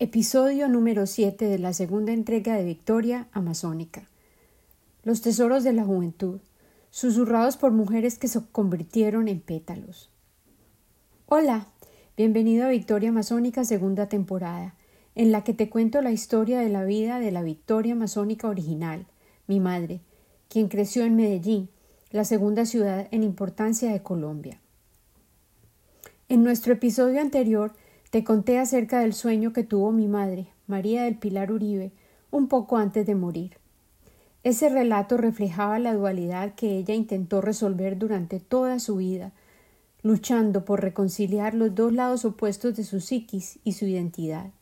Episodio número 7 de la segunda entrega de Victoria Amazónica. Los tesoros de la juventud, susurrados por mujeres que se convirtieron en pétalos. Hola, bienvenido a Victoria Amazónica segunda temporada, en la que te cuento la historia de la vida de la Victoria Amazónica original, mi madre, quien creció en Medellín, la segunda ciudad en importancia de Colombia. En nuestro episodio anterior te conté acerca del sueño que tuvo mi madre, María del Pilar Uribe, un poco antes de morir. Ese relato reflejaba la dualidad que ella intentó resolver durante toda su vida, luchando por reconciliar los dos lados opuestos de su psiquis y su identidad.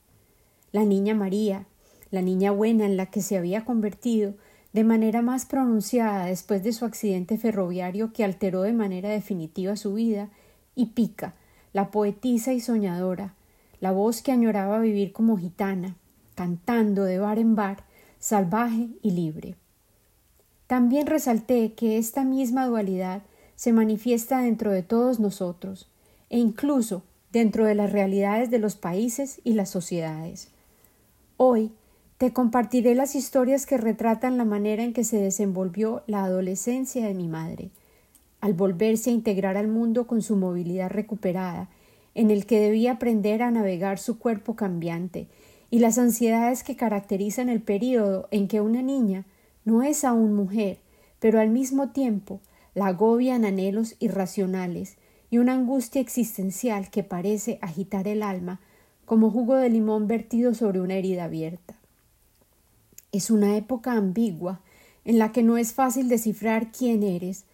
La niña María, la niña buena en la que se había convertido, de manera más pronunciada después de su accidente ferroviario que alteró de manera definitiva su vida, y Pica, la poetisa y soñadora, la voz que añoraba vivir como gitana, cantando de bar en bar, salvaje y libre. También resalté que esta misma dualidad se manifiesta dentro de todos nosotros, e incluso dentro de las realidades de los países y las sociedades. Hoy te compartiré las historias que retratan la manera en que se desenvolvió la adolescencia de mi madre, al volverse a integrar al mundo con su movilidad recuperada en el que debía aprender a navegar su cuerpo cambiante y las ansiedades que caracterizan el período en que una niña no es aún mujer, pero al mismo tiempo la agobian anhelos irracionales y una angustia existencial que parece agitar el alma como jugo de limón vertido sobre una herida abierta. Es una época ambigua en la que no es fácil descifrar quién eres,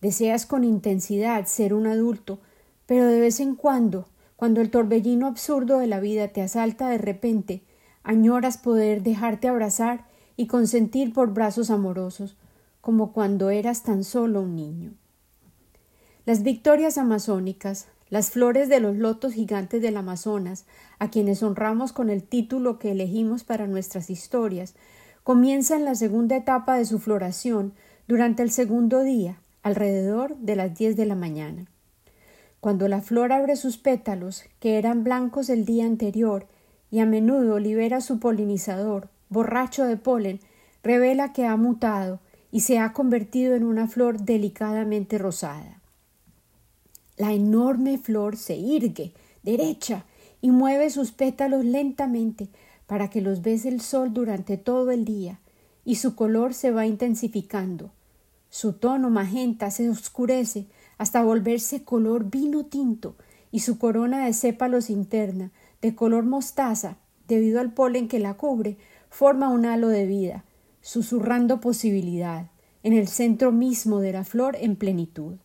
deseas con intensidad ser un adulto pero de vez en cuando, cuando el torbellino absurdo de la vida te asalta de repente, añoras poder dejarte abrazar y consentir por brazos amorosos, como cuando eras tan solo un niño. Las victorias amazónicas, las flores de los lotos gigantes del Amazonas, a quienes honramos con el título que elegimos para nuestras historias, comienzan la segunda etapa de su floración durante el segundo día, alrededor de las diez de la mañana. Cuando la flor abre sus pétalos, que eran blancos el día anterior, y a menudo libera su polinizador, borracho de polen, revela que ha mutado y se ha convertido en una flor delicadamente rosada. La enorme flor se irgue, derecha, y mueve sus pétalos lentamente para que los bese el sol durante todo el día, y su color se va intensificando. Su tono magenta se oscurece hasta volverse color vino tinto y su corona de sépalos interna, de color mostaza, debido al polen que la cubre, forma un halo de vida, susurrando posibilidad, en el centro mismo de la flor en plenitud.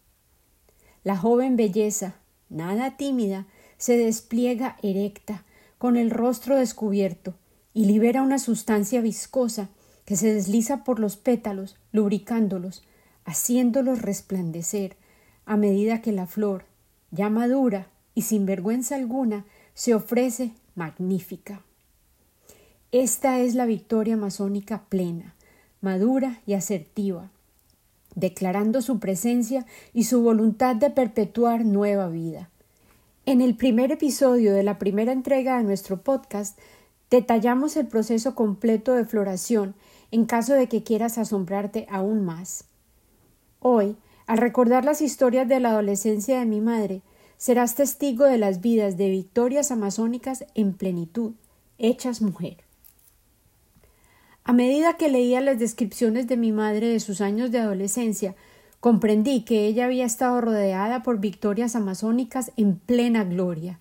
La joven belleza, nada tímida, se despliega erecta, con el rostro descubierto, y libera una sustancia viscosa que se desliza por los pétalos, lubricándolos, haciéndolos resplandecer, a medida que la flor, ya madura y sin vergüenza alguna, se ofrece magnífica. Esta es la victoria masónica plena, madura y asertiva, declarando su presencia y su voluntad de perpetuar nueva vida. En el primer episodio de la primera entrega de nuestro podcast detallamos el proceso completo de floración en caso de que quieras asombrarte aún más. Hoy al recordar las historias de la adolescencia de mi madre, serás testigo de las vidas de victorias amazónicas en plenitud, hechas mujer. A medida que leía las descripciones de mi madre de sus años de adolescencia, comprendí que ella había estado rodeada por victorias amazónicas en plena gloria,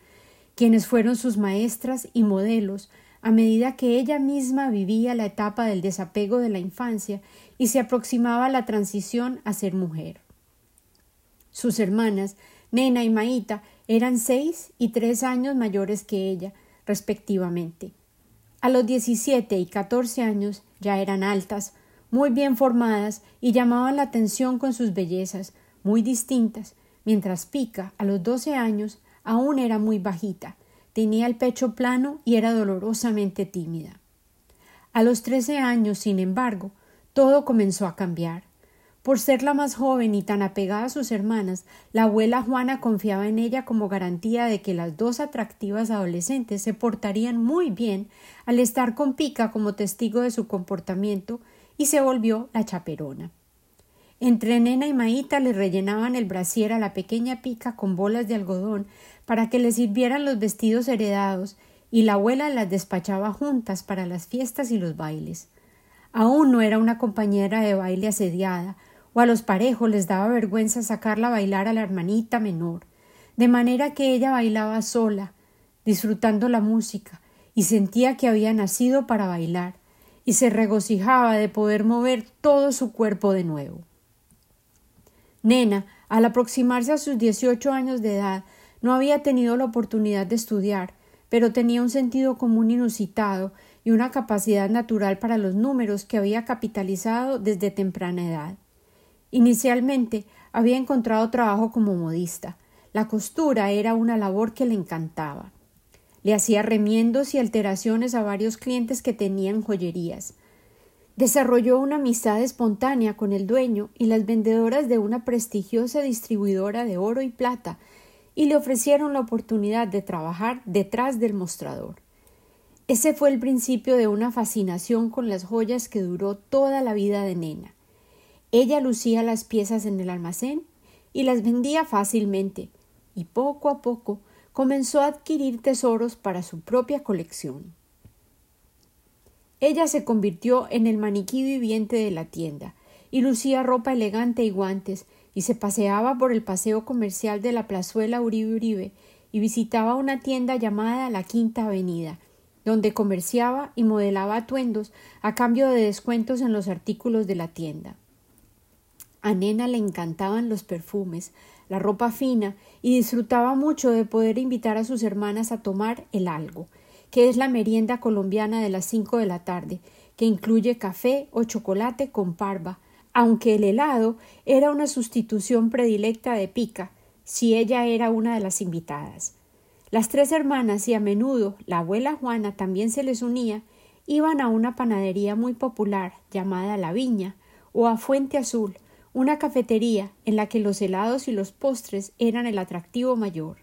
quienes fueron sus maestras y modelos a medida que ella misma vivía la etapa del desapego de la infancia y se aproximaba a la transición a ser mujer. Sus hermanas, Nena y Maíta, eran seis y tres años mayores que ella, respectivamente. A los diecisiete y catorce años ya eran altas, muy bien formadas y llamaban la atención con sus bellezas, muy distintas, mientras Pica, a los doce años, aún era muy bajita, tenía el pecho plano y era dolorosamente tímida. A los trece años, sin embargo, todo comenzó a cambiar Por ser la más joven y tan apegada a sus hermanas, la abuela Juana confiaba en ella como garantía de que las dos atractivas adolescentes se portarían muy bien al estar con Pica como testigo de su comportamiento y se volvió la chaperona. Entre Nena y Maíta le rellenaban el brasier a la pequeña Pica con bolas de algodón para que le sirvieran los vestidos heredados y la abuela las despachaba juntas para las fiestas y los bailes. Aún no era una compañera de baile asediada, o a los parejos les daba vergüenza sacarla a bailar a la hermanita menor, de manera que ella bailaba sola, disfrutando la música, y sentía que había nacido para bailar, y se regocijaba de poder mover todo su cuerpo de nuevo. Nena, al aproximarse a sus dieciocho años de edad, no había tenido la oportunidad de estudiar, pero tenía un sentido común inusitado y una capacidad natural para los números que había capitalizado desde temprana edad. Inicialmente había encontrado trabajo como modista. La costura era una labor que le encantaba. Le hacía remiendos y alteraciones a varios clientes que tenían joyerías. Desarrolló una amistad espontánea con el dueño y las vendedoras de una prestigiosa distribuidora de oro y plata y le ofrecieron la oportunidad de trabajar detrás del mostrador. Ese fue el principio de una fascinación con las joyas que duró toda la vida de Nena. Ella lucía las piezas en el almacén y las vendía fácilmente, y poco a poco comenzó a adquirir tesoros para su propia colección. Ella se convirtió en el maniquí viviente de la tienda, y lucía ropa elegante y guantes, y se paseaba por el paseo comercial de la plazuela Uribe Uribe, y visitaba una tienda llamada la Quinta Avenida, donde comerciaba y modelaba atuendos a cambio de descuentos en los artículos de la tienda. A Nena le encantaban los perfumes, la ropa fina y disfrutaba mucho de poder invitar a sus hermanas a tomar el algo, que es la merienda colombiana de las cinco de la tarde, que incluye café o chocolate con parva, aunque el helado era una sustitución predilecta de pica, si ella era una de las invitadas. Las tres hermanas y a menudo la abuela Juana también se les unía, iban a una panadería muy popular llamada La Viña o a Fuente Azul, una cafetería en la que los helados y los postres eran el atractivo mayor.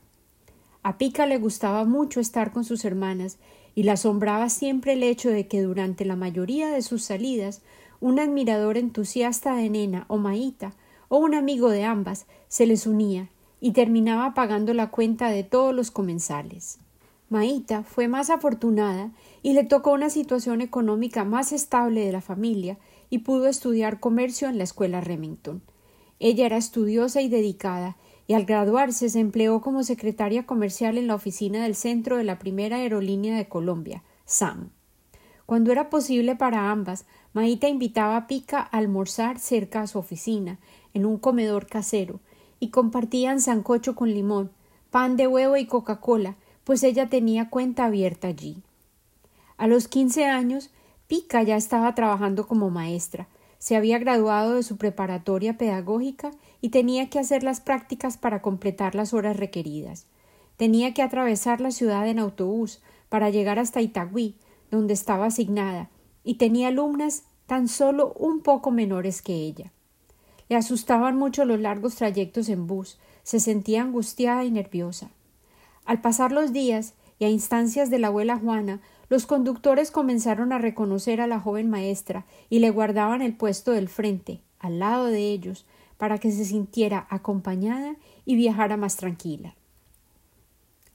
A Pica le gustaba mucho estar con sus hermanas y la asombraba siempre el hecho de que durante la mayoría de sus salidas un admirador entusiasta de Nena o Maíta o un amigo de ambas se les unía y terminaba pagando la cuenta de todos los comensales. Maíta fue más afortunada y le tocó una situación económica más estable de la familia y pudo estudiar comercio en la escuela Remington. Ella era estudiosa y dedicada, y al graduarse se empleó como secretaria comercial en la oficina del centro de la primera aerolínea de Colombia, SAM. Cuando era posible para ambas, Maíta invitaba a Pica a almorzar cerca a su oficina, en un comedor casero, y compartían sancocho con limón, pan de huevo y Coca-Cola, pues ella tenía cuenta abierta allí. A los quince años Pica ya estaba trabajando como maestra, se había graduado de su preparatoria pedagógica y tenía que hacer las prácticas para completar las horas requeridas. Tenía que atravesar la ciudad en autobús para llegar hasta Itagüí, donde estaba asignada, y tenía alumnas tan solo un poco menores que ella. Le asustaban mucho los largos trayectos en bus, se sentía angustiada y nerviosa. Al pasar los días, y a instancias de la abuela Juana, los conductores comenzaron a reconocer a la joven maestra y le guardaban el puesto del frente, al lado de ellos, para que se sintiera acompañada y viajara más tranquila.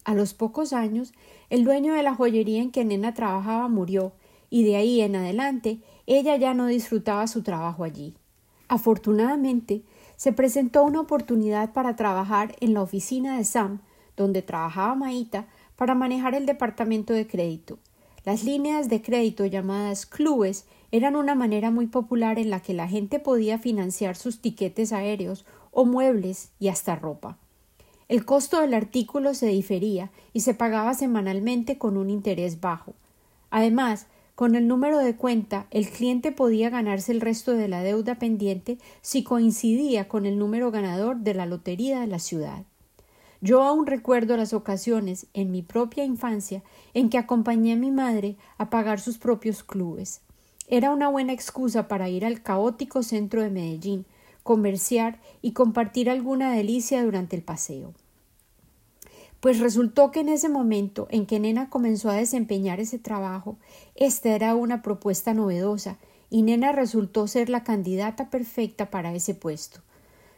A los pocos años, el dueño de la joyería en que Nena trabajaba murió, y de ahí en adelante ella ya no disfrutaba su trabajo allí. Afortunadamente, se presentó una oportunidad para trabajar en la oficina de Sam, donde trabajaba Maíta, para manejar el departamento de crédito. Las líneas de crédito llamadas clubes eran una manera muy popular en la que la gente podía financiar sus tiquetes aéreos o muebles y hasta ropa. El costo del artículo se difería y se pagaba semanalmente con un interés bajo. Además, con el número de cuenta, el cliente podía ganarse el resto de la deuda pendiente si coincidía con el número ganador de la lotería de la ciudad. Yo aún recuerdo las ocasiones en mi propia infancia en que acompañé a mi madre a pagar sus propios clubes. Era una buena excusa para ir al caótico centro de Medellín, comerciar y compartir alguna delicia durante el paseo. Pues resultó que en ese momento en que Nena comenzó a desempeñar ese trabajo, esta era una propuesta novedosa y Nena resultó ser la candidata perfecta para ese puesto.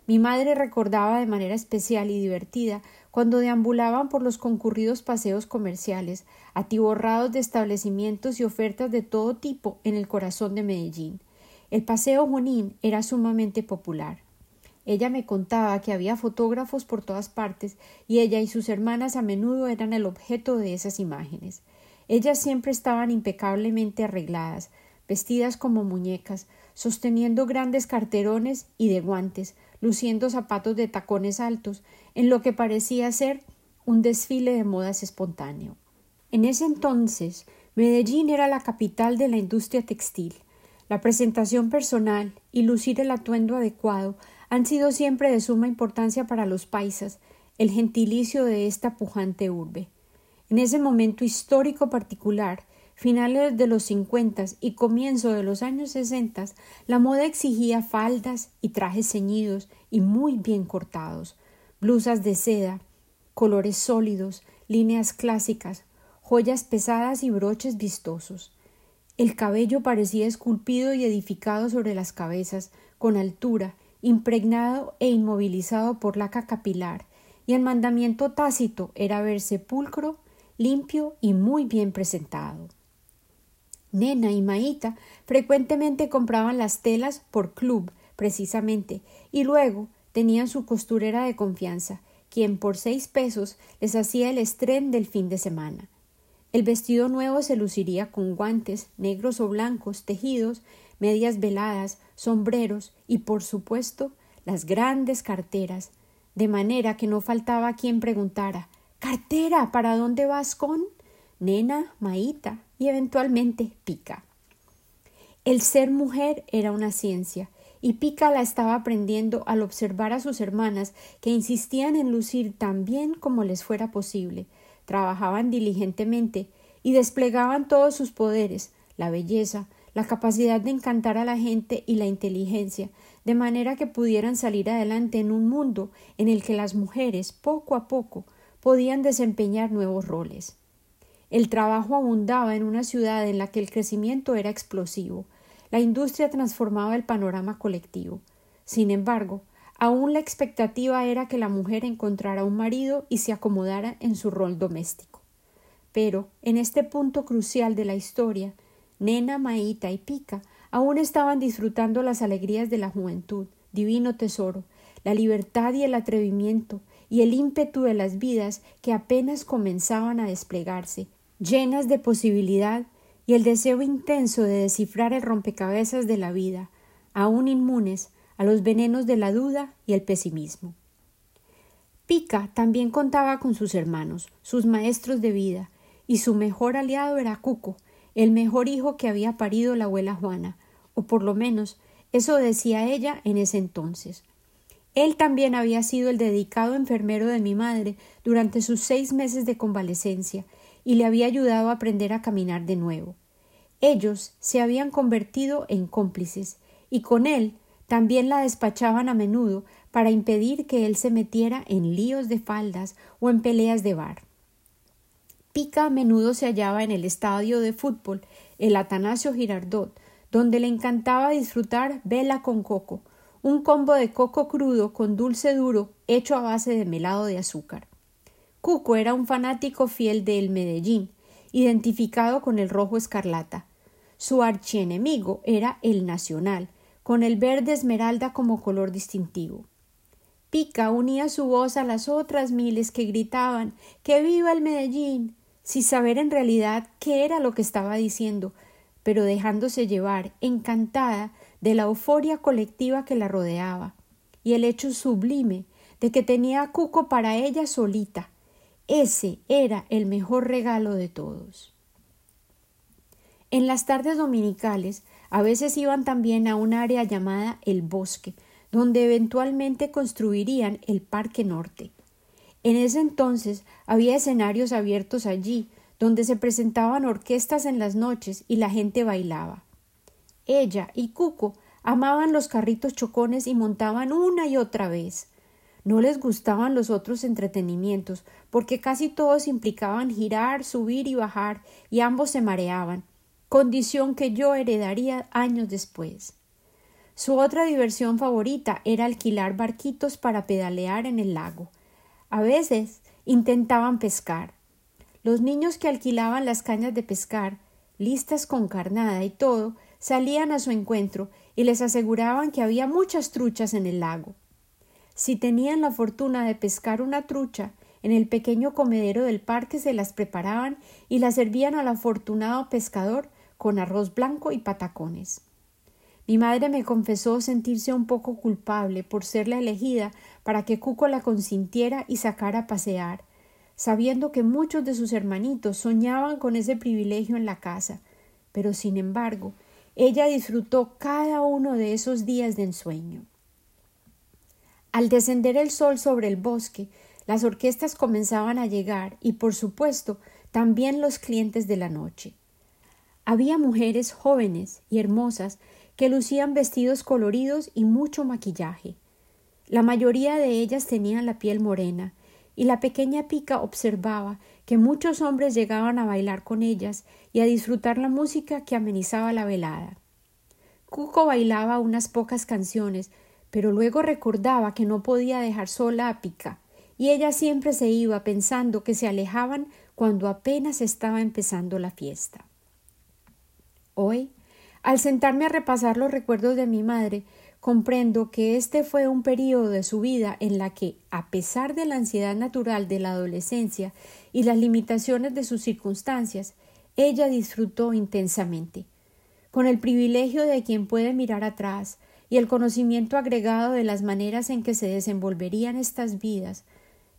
Mi madre recordaba de manera especial y divertida cuando deambulaban por los concurridos paseos comerciales, atiborrados de establecimientos y ofertas de todo tipo en el corazón de Medellín. El paseo Junín era sumamente popular. Ella me contaba que había fotógrafos por todas partes y ella y sus hermanas a menudo eran el objeto de esas imágenes. Ellas siempre estaban impecablemente arregladas, vestidas como muñecas, sosteniendo grandes carterones y de guantes, luciendo zapatos de tacones altos, en lo que parecía ser un desfile de modas espontáneo. En ese entonces, Medellín era la capital de la industria textil. La presentación personal y lucir el atuendo adecuado han sido siempre de suma importancia para los paisas, el gentilicio de esta pujante urbe. En ese momento histórico particular, finales de los cincuentas y comienzo de los años sesentas, la moda exigía faldas y trajes ceñidos y muy bien cortados, blusas de seda, colores sólidos, líneas clásicas, joyas pesadas y broches vistosos. El cabello parecía esculpido y edificado sobre las cabezas, con altura, impregnado e inmovilizado por laca capilar, y el mandamiento tácito era verse pulcro, limpio y muy bien presentado. Nena y Maíta frecuentemente compraban las telas por club, precisamente, y luego tenían su costurera de confianza, quien por seis pesos les hacía el estrén del fin de semana. El vestido nuevo se luciría con guantes, negros o blancos, tejidos, medias veladas, sombreros y, por supuesto, las grandes carteras, de manera que no faltaba quien preguntara Cartera, ¿para dónde vas con? Nena, Maíta, eventualmente Pica. El ser mujer era una ciencia, y Pica la estaba aprendiendo al observar a sus hermanas que insistían en lucir tan bien como les fuera posible, trabajaban diligentemente y desplegaban todos sus poderes, la belleza, la capacidad de encantar a la gente y la inteligencia, de manera que pudieran salir adelante en un mundo en el que las mujeres, poco a poco, podían desempeñar nuevos roles. El trabajo abundaba en una ciudad en la que el crecimiento era explosivo. La industria transformaba el panorama colectivo. Sin embargo, aún la expectativa era que la mujer encontrara un marido y se acomodara en su rol doméstico. Pero, en este punto crucial de la historia, Nena, Maíta y Pica aún estaban disfrutando las alegrías de la juventud, divino tesoro, la libertad y el atrevimiento, y el ímpetu de las vidas que apenas comenzaban a desplegarse, llenas de posibilidad y el deseo intenso de descifrar el rompecabezas de la vida, aún inmunes a los venenos de la duda y el pesimismo. Pica también contaba con sus hermanos, sus maestros de vida, y su mejor aliado era Cuco, el mejor hijo que había parido la abuela Juana, o por lo menos eso decía ella en ese entonces. Él también había sido el dedicado enfermero de mi madre durante sus seis meses de convalecencia y le había ayudado a aprender a caminar de nuevo. Ellos se habían convertido en cómplices y con él también la despachaban a menudo para impedir que él se metiera en líos de faldas o en peleas de bar. Pica a menudo se hallaba en el estadio de fútbol, el Atanasio Girardot, donde le encantaba disfrutar vela con coco, un combo de coco crudo con dulce duro hecho a base de melado de azúcar. Cuco era un fanático fiel del Medellín, identificado con el rojo escarlata. Su archienemigo era el Nacional, con el verde esmeralda como color distintivo. Pica unía su voz a las otras miles que gritaban ¡Que viva el Medellín! sin saber en realidad qué era lo que estaba diciendo, pero dejándose llevar, encantada de la euforia colectiva que la rodeaba, y el hecho sublime de que tenía a Cuco para ella solita, ese era el mejor regalo de todos. En las tardes dominicales a veces iban también a un área llamada el bosque, donde eventualmente construirían el Parque Norte. En ese entonces había escenarios abiertos allí, donde se presentaban orquestas en las noches y la gente bailaba. Ella y Cuco Amaban los carritos chocones y montaban una y otra vez. No les gustaban los otros entretenimientos, porque casi todos implicaban girar, subir y bajar, y ambos se mareaban, condición que yo heredaría años después. Su otra diversión favorita era alquilar barquitos para pedalear en el lago. A veces intentaban pescar. Los niños que alquilaban las cañas de pescar, listas con carnada y todo, salían a su encuentro y les aseguraban que había muchas truchas en el lago. Si tenían la fortuna de pescar una trucha, en el pequeño comedero del parque se las preparaban y las servían al afortunado pescador con arroz blanco y patacones. Mi madre me confesó sentirse un poco culpable por ser la elegida para que Cuco la consintiera y sacara a pasear, sabiendo que muchos de sus hermanitos soñaban con ese privilegio en la casa, pero sin embargo, ella disfrutó cada uno de esos días de ensueño. Al descender el sol sobre el bosque, las orquestas comenzaban a llegar y, por supuesto, también los clientes de la noche. Había mujeres jóvenes y hermosas que lucían vestidos coloridos y mucho maquillaje. La mayoría de ellas tenían la piel morena, y la pequeña Pica observaba que muchos hombres llegaban a bailar con ellas y a disfrutar la música que amenizaba la velada. Cuco bailaba unas pocas canciones, pero luego recordaba que no podía dejar sola a Pica, y ella siempre se iba pensando que se alejaban cuando apenas estaba empezando la fiesta. Hoy, al sentarme a repasar los recuerdos de mi madre, comprendo que este fue un período de su vida en la que, a pesar de la ansiedad natural de la adolescencia y las limitaciones de sus circunstancias, ella disfrutó intensamente. Con el privilegio de quien puede mirar atrás, y el conocimiento agregado de las maneras en que se desenvolverían estas vidas,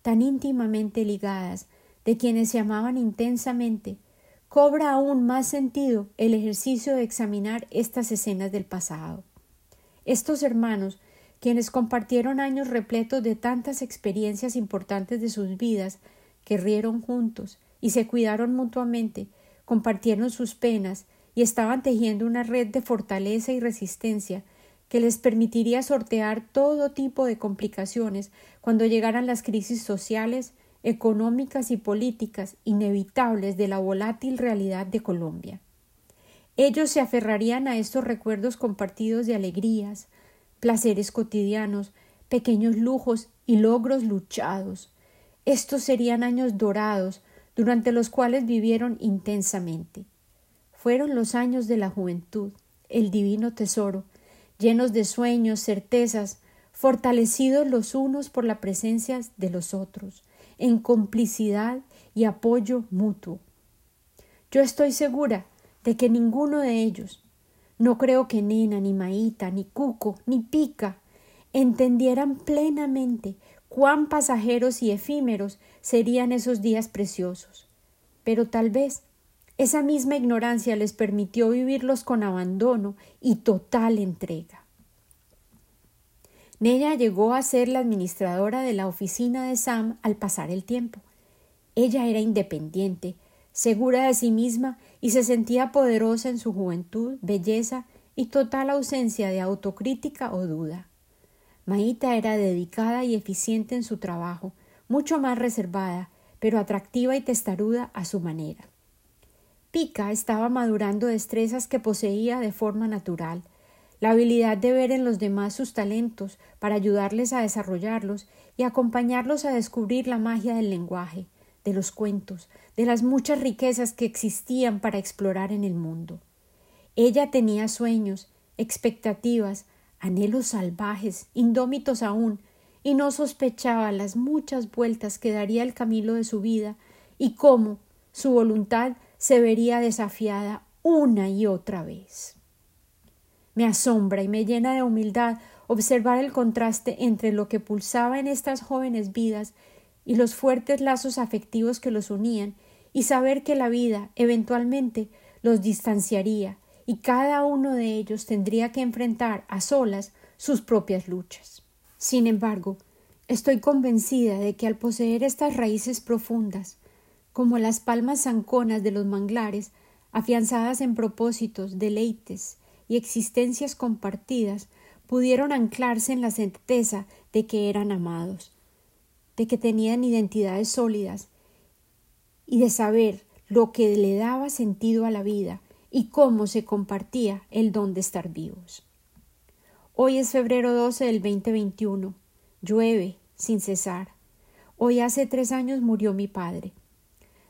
tan íntimamente ligadas, de quienes se amaban intensamente, cobra aún más sentido el ejercicio de examinar estas escenas del pasado. Estos hermanos, quienes compartieron años repletos de tantas experiencias importantes de sus vidas, que rieron juntos y se cuidaron mutuamente, compartieron sus penas y estaban tejiendo una red de fortaleza y resistencia que les permitiría sortear todo tipo de complicaciones cuando llegaran las crisis sociales, económicas y políticas inevitables de la volátil realidad de Colombia. Ellos se aferrarían a estos recuerdos compartidos de alegrías, placeres cotidianos, pequeños lujos y logros luchados. Estos serían años dorados durante los cuales vivieron intensamente. Fueron los años de la juventud, el divino tesoro, llenos de sueños, certezas, fortalecidos los unos por la presencia de los otros, en complicidad y apoyo mutuo. Yo estoy segura de que ninguno de ellos, no creo que Nena, ni Maíta, ni Cuco, ni Pica, entendieran plenamente cuán pasajeros y efímeros serían esos días preciosos. Pero tal vez esa misma ignorancia les permitió vivirlos con abandono y total entrega. Nella llegó a ser la administradora de la oficina de Sam al pasar el tiempo. Ella era independiente, segura de sí misma y se sentía poderosa en su juventud, belleza y total ausencia de autocrítica o duda. Maíta era dedicada y eficiente en su trabajo, mucho más reservada, pero atractiva y testaruda a su manera. Pica estaba madurando destrezas que poseía de forma natural, la habilidad de ver en los demás sus talentos para ayudarles a desarrollarlos y acompañarlos a descubrir la magia del lenguaje, de los cuentos, de las muchas riquezas que existían para explorar en el mundo. Ella tenía sueños, expectativas, anhelos salvajes, indómitos aún, y no sospechaba las muchas vueltas que daría el camino de su vida y cómo su voluntad se vería desafiada una y otra vez. Me asombra y me llena de humildad observar el contraste entre lo que pulsaba en estas jóvenes vidas y los fuertes lazos afectivos que los unían, y saber que la vida eventualmente los distanciaría y cada uno de ellos tendría que enfrentar a solas sus propias luchas. Sin embargo, estoy convencida de que al poseer estas raíces profundas, como las palmas zanconas de los manglares, afianzadas en propósitos, deleites y existencias compartidas pudieron anclarse en la certeza de que eran amados, de que tenían identidades sólidas y de saber lo que le daba sentido a la vida y cómo se compartía el don de estar vivos. Hoy es febrero 12 del 2021. Llueve sin cesar. Hoy hace tres años murió mi padre.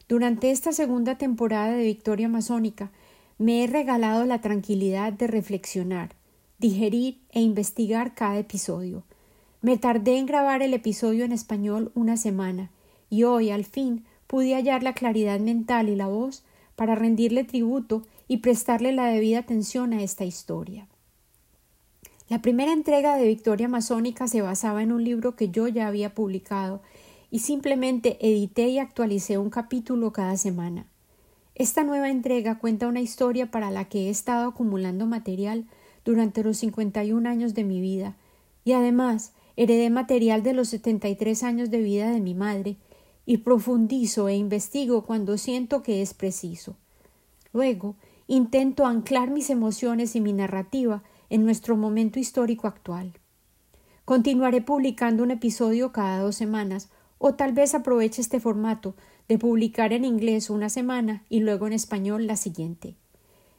Durante esta segunda temporada de Victoria Masónica me he regalado la tranquilidad de reflexionar, digerir e investigar cada episodio. Me tardé en grabar el episodio en español una semana y hoy, al fin, pude hallar la claridad mental y la voz para rendirle tributo y prestarle la debida atención a esta historia. La primera entrega de Victoria Masónica se basaba en un libro que yo ya había publicado y simplemente edité y actualicé un capítulo cada semana. Esta nueva entrega cuenta una historia para la que he estado acumulando material durante los 51 años de mi vida y además heredé material de los 73 años de vida de mi madre y profundizo e investigo cuando siento que es preciso. Luego intento anclar mis emociones y mi narrativa en nuestro momento histórico actual. Continuaré publicando un episodio cada dos semanas, o tal vez aproveche este formato de publicar en inglés una semana y luego en español la siguiente.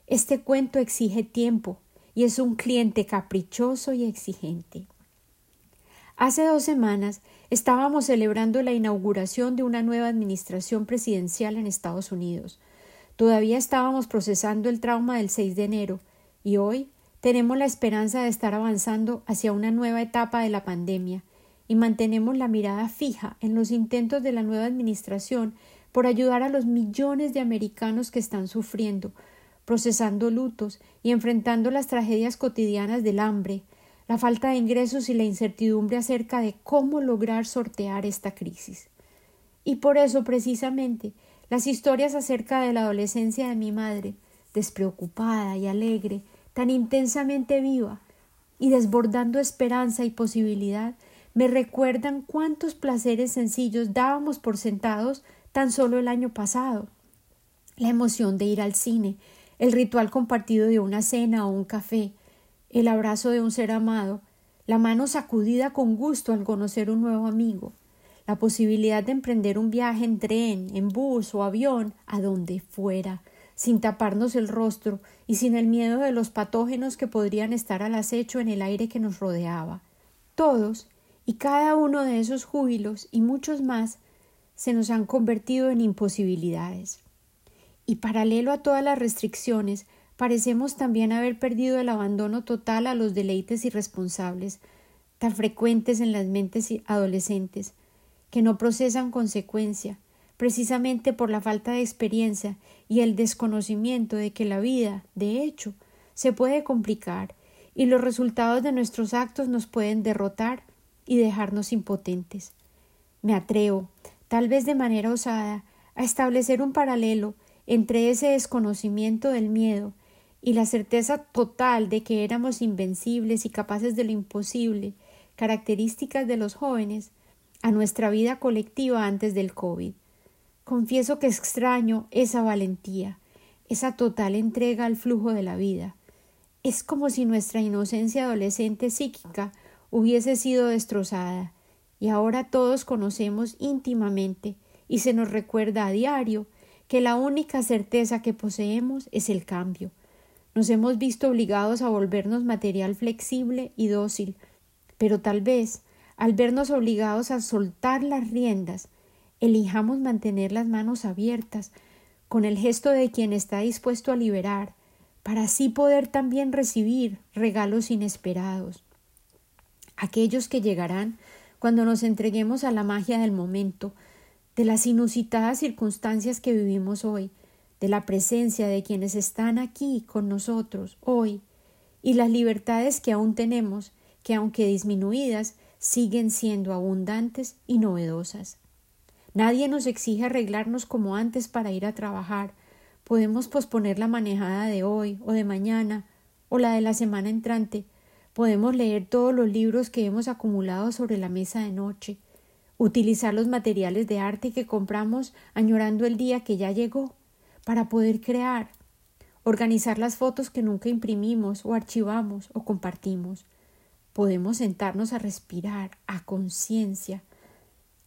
Este cuento exige tiempo y es un cliente caprichoso y exigente. Hace dos semanas estábamos celebrando la inauguración de una nueva administración presidencial en Estados Unidos. Todavía estábamos procesando el trauma del 6 de enero y hoy tenemos la esperanza de estar avanzando hacia una nueva etapa de la pandemia y mantenemos la mirada fija en los intentos de la nueva Administración por ayudar a los millones de americanos que están sufriendo, procesando lutos y enfrentando las tragedias cotidianas del hambre, la falta de ingresos y la incertidumbre acerca de cómo lograr sortear esta crisis. Y por eso, precisamente, las historias acerca de la adolescencia de mi madre, despreocupada y alegre, tan intensamente viva y desbordando esperanza y posibilidad, me recuerdan cuántos placeres sencillos dábamos por sentados tan solo el año pasado. La emoción de ir al cine, el ritual compartido de una cena o un café, el abrazo de un ser amado, la mano sacudida con gusto al conocer un nuevo amigo, la posibilidad de emprender un viaje en tren, en bus o avión, a donde fuera, sin taparnos el rostro y sin el miedo de los patógenos que podrían estar al acecho en el aire que nos rodeaba. Todos y cada uno de esos júbilos y muchos más se nos han convertido en imposibilidades. Y paralelo a todas las restricciones, parecemos también haber perdido el abandono total a los deleites irresponsables, tan frecuentes en las mentes adolescentes, que no procesan consecuencia, precisamente por la falta de experiencia y el desconocimiento de que la vida, de hecho, se puede complicar y los resultados de nuestros actos nos pueden derrotar y dejarnos impotentes. Me atrevo, tal vez de manera osada, a establecer un paralelo entre ese desconocimiento del miedo y la certeza total de que éramos invencibles y capaces de lo imposible, características de los jóvenes, a nuestra vida colectiva antes del COVID. Confieso que extraño esa valentía, esa total entrega al flujo de la vida. Es como si nuestra inocencia adolescente psíquica hubiese sido destrozada, y ahora todos conocemos íntimamente y se nos recuerda a diario que la única certeza que poseemos es el cambio. Nos hemos visto obligados a volvernos material flexible y dócil, pero tal vez, al vernos obligados a soltar las riendas, elijamos mantener las manos abiertas, con el gesto de quien está dispuesto a liberar, para así poder también recibir regalos inesperados. Aquellos que llegarán cuando nos entreguemos a la magia del momento, de las inusitadas circunstancias que vivimos hoy, de la presencia de quienes están aquí con nosotros hoy, y las libertades que aún tenemos, que aunque disminuidas, siguen siendo abundantes y novedosas. Nadie nos exige arreglarnos como antes para ir a trabajar. Podemos posponer la manejada de hoy o de mañana o la de la semana entrante. Podemos leer todos los libros que hemos acumulado sobre la mesa de noche, utilizar los materiales de arte que compramos añorando el día que ya llegó, para poder crear, organizar las fotos que nunca imprimimos o archivamos o compartimos. Podemos sentarnos a respirar a conciencia,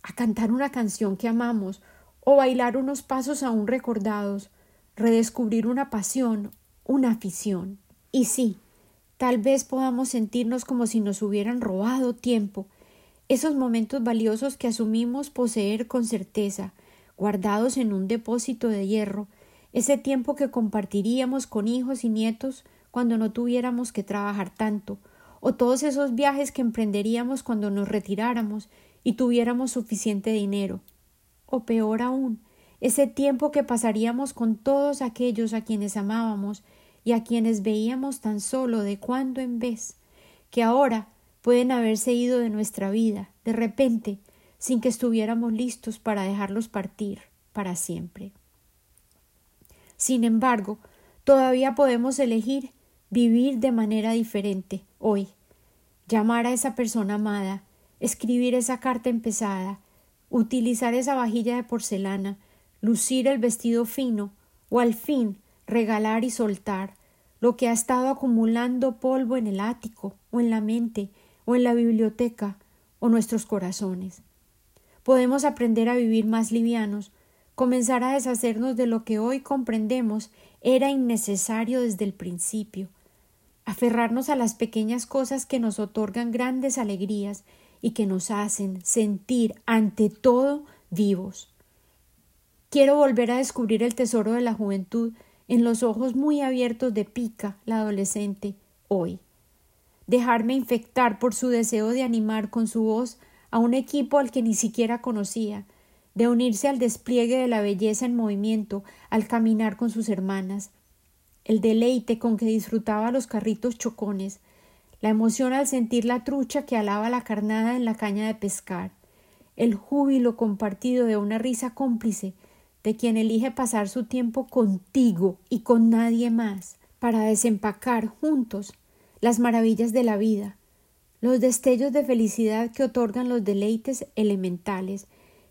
a cantar una canción que amamos o bailar unos pasos aún recordados, redescubrir una pasión, una afición. Y sí, tal vez podamos sentirnos como si nos hubieran robado tiempo, esos momentos valiosos que asumimos poseer con certeza, guardados en un depósito de hierro, ese tiempo que compartiríamos con hijos y nietos cuando no tuviéramos que trabajar tanto, o todos esos viajes que emprenderíamos cuando nos retiráramos y tuviéramos suficiente dinero, o peor aún, ese tiempo que pasaríamos con todos aquellos a quienes amábamos y a quienes veíamos tan solo de cuando en vez, que ahora pueden haberse ido de nuestra vida, de repente, sin que estuviéramos listos para dejarlos partir para siempre. Sin embargo, todavía podemos elegir vivir de manera diferente hoy, llamar a esa persona amada, escribir esa carta empezada, utilizar esa vajilla de porcelana, lucir el vestido fino, o al fin regalar y soltar lo que ha estado acumulando polvo en el ático, o en la mente, o en la biblioteca, o nuestros corazones. Podemos aprender a vivir más livianos, comenzar a deshacernos de lo que hoy comprendemos era innecesario desde el principio, aferrarnos a las pequeñas cosas que nos otorgan grandes alegrías y que nos hacen sentir ante todo vivos. Quiero volver a descubrir el tesoro de la juventud en los ojos muy abiertos de Pica, la adolescente, hoy. Dejarme infectar por su deseo de animar con su voz a un equipo al que ni siquiera conocía, de unirse al despliegue de la belleza en movimiento al caminar con sus hermanas, el deleite con que disfrutaba los carritos chocones, la emoción al sentir la trucha que alaba la carnada en la caña de pescar, el júbilo compartido de una risa cómplice de quien elige pasar su tiempo contigo y con nadie más, para desempacar juntos las maravillas de la vida, los destellos de felicidad que otorgan los deleites elementales,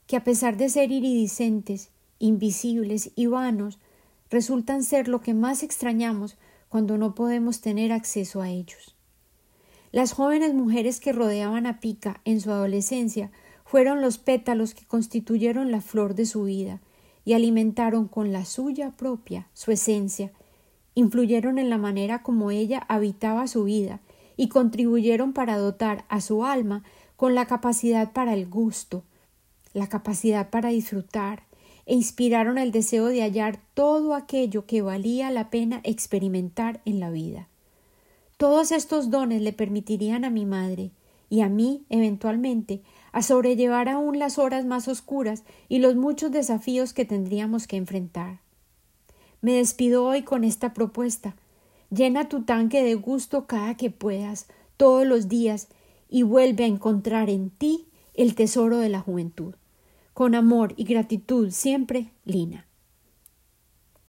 que a pesar de ser iridiscentes, invisibles y vanos, resultan ser lo que más extrañamos cuando no podemos tener acceso a ellos. Las jóvenes mujeres que rodeaban a Pica en su adolescencia fueron los pétalos que constituyeron la flor de su vida y alimentaron con la suya propia su esencia, influyeron en la manera como ella habitaba su vida y contribuyeron para dotar a su alma con la capacidad para el gusto, la capacidad para disfrutar, e inspiraron el deseo de hallar todo aquello que valía la pena experimentar en la vida. Todos estos dones le permitirían a mi madre y a mí, eventualmente, a sobrellevar aún las horas más oscuras y los muchos desafíos que tendríamos que enfrentar. Me despido hoy con esta propuesta. Llena tu tanque de gusto cada que puedas, todos los días, y vuelve a encontrar en ti el tesoro de la juventud. Con amor y gratitud siempre, Lina.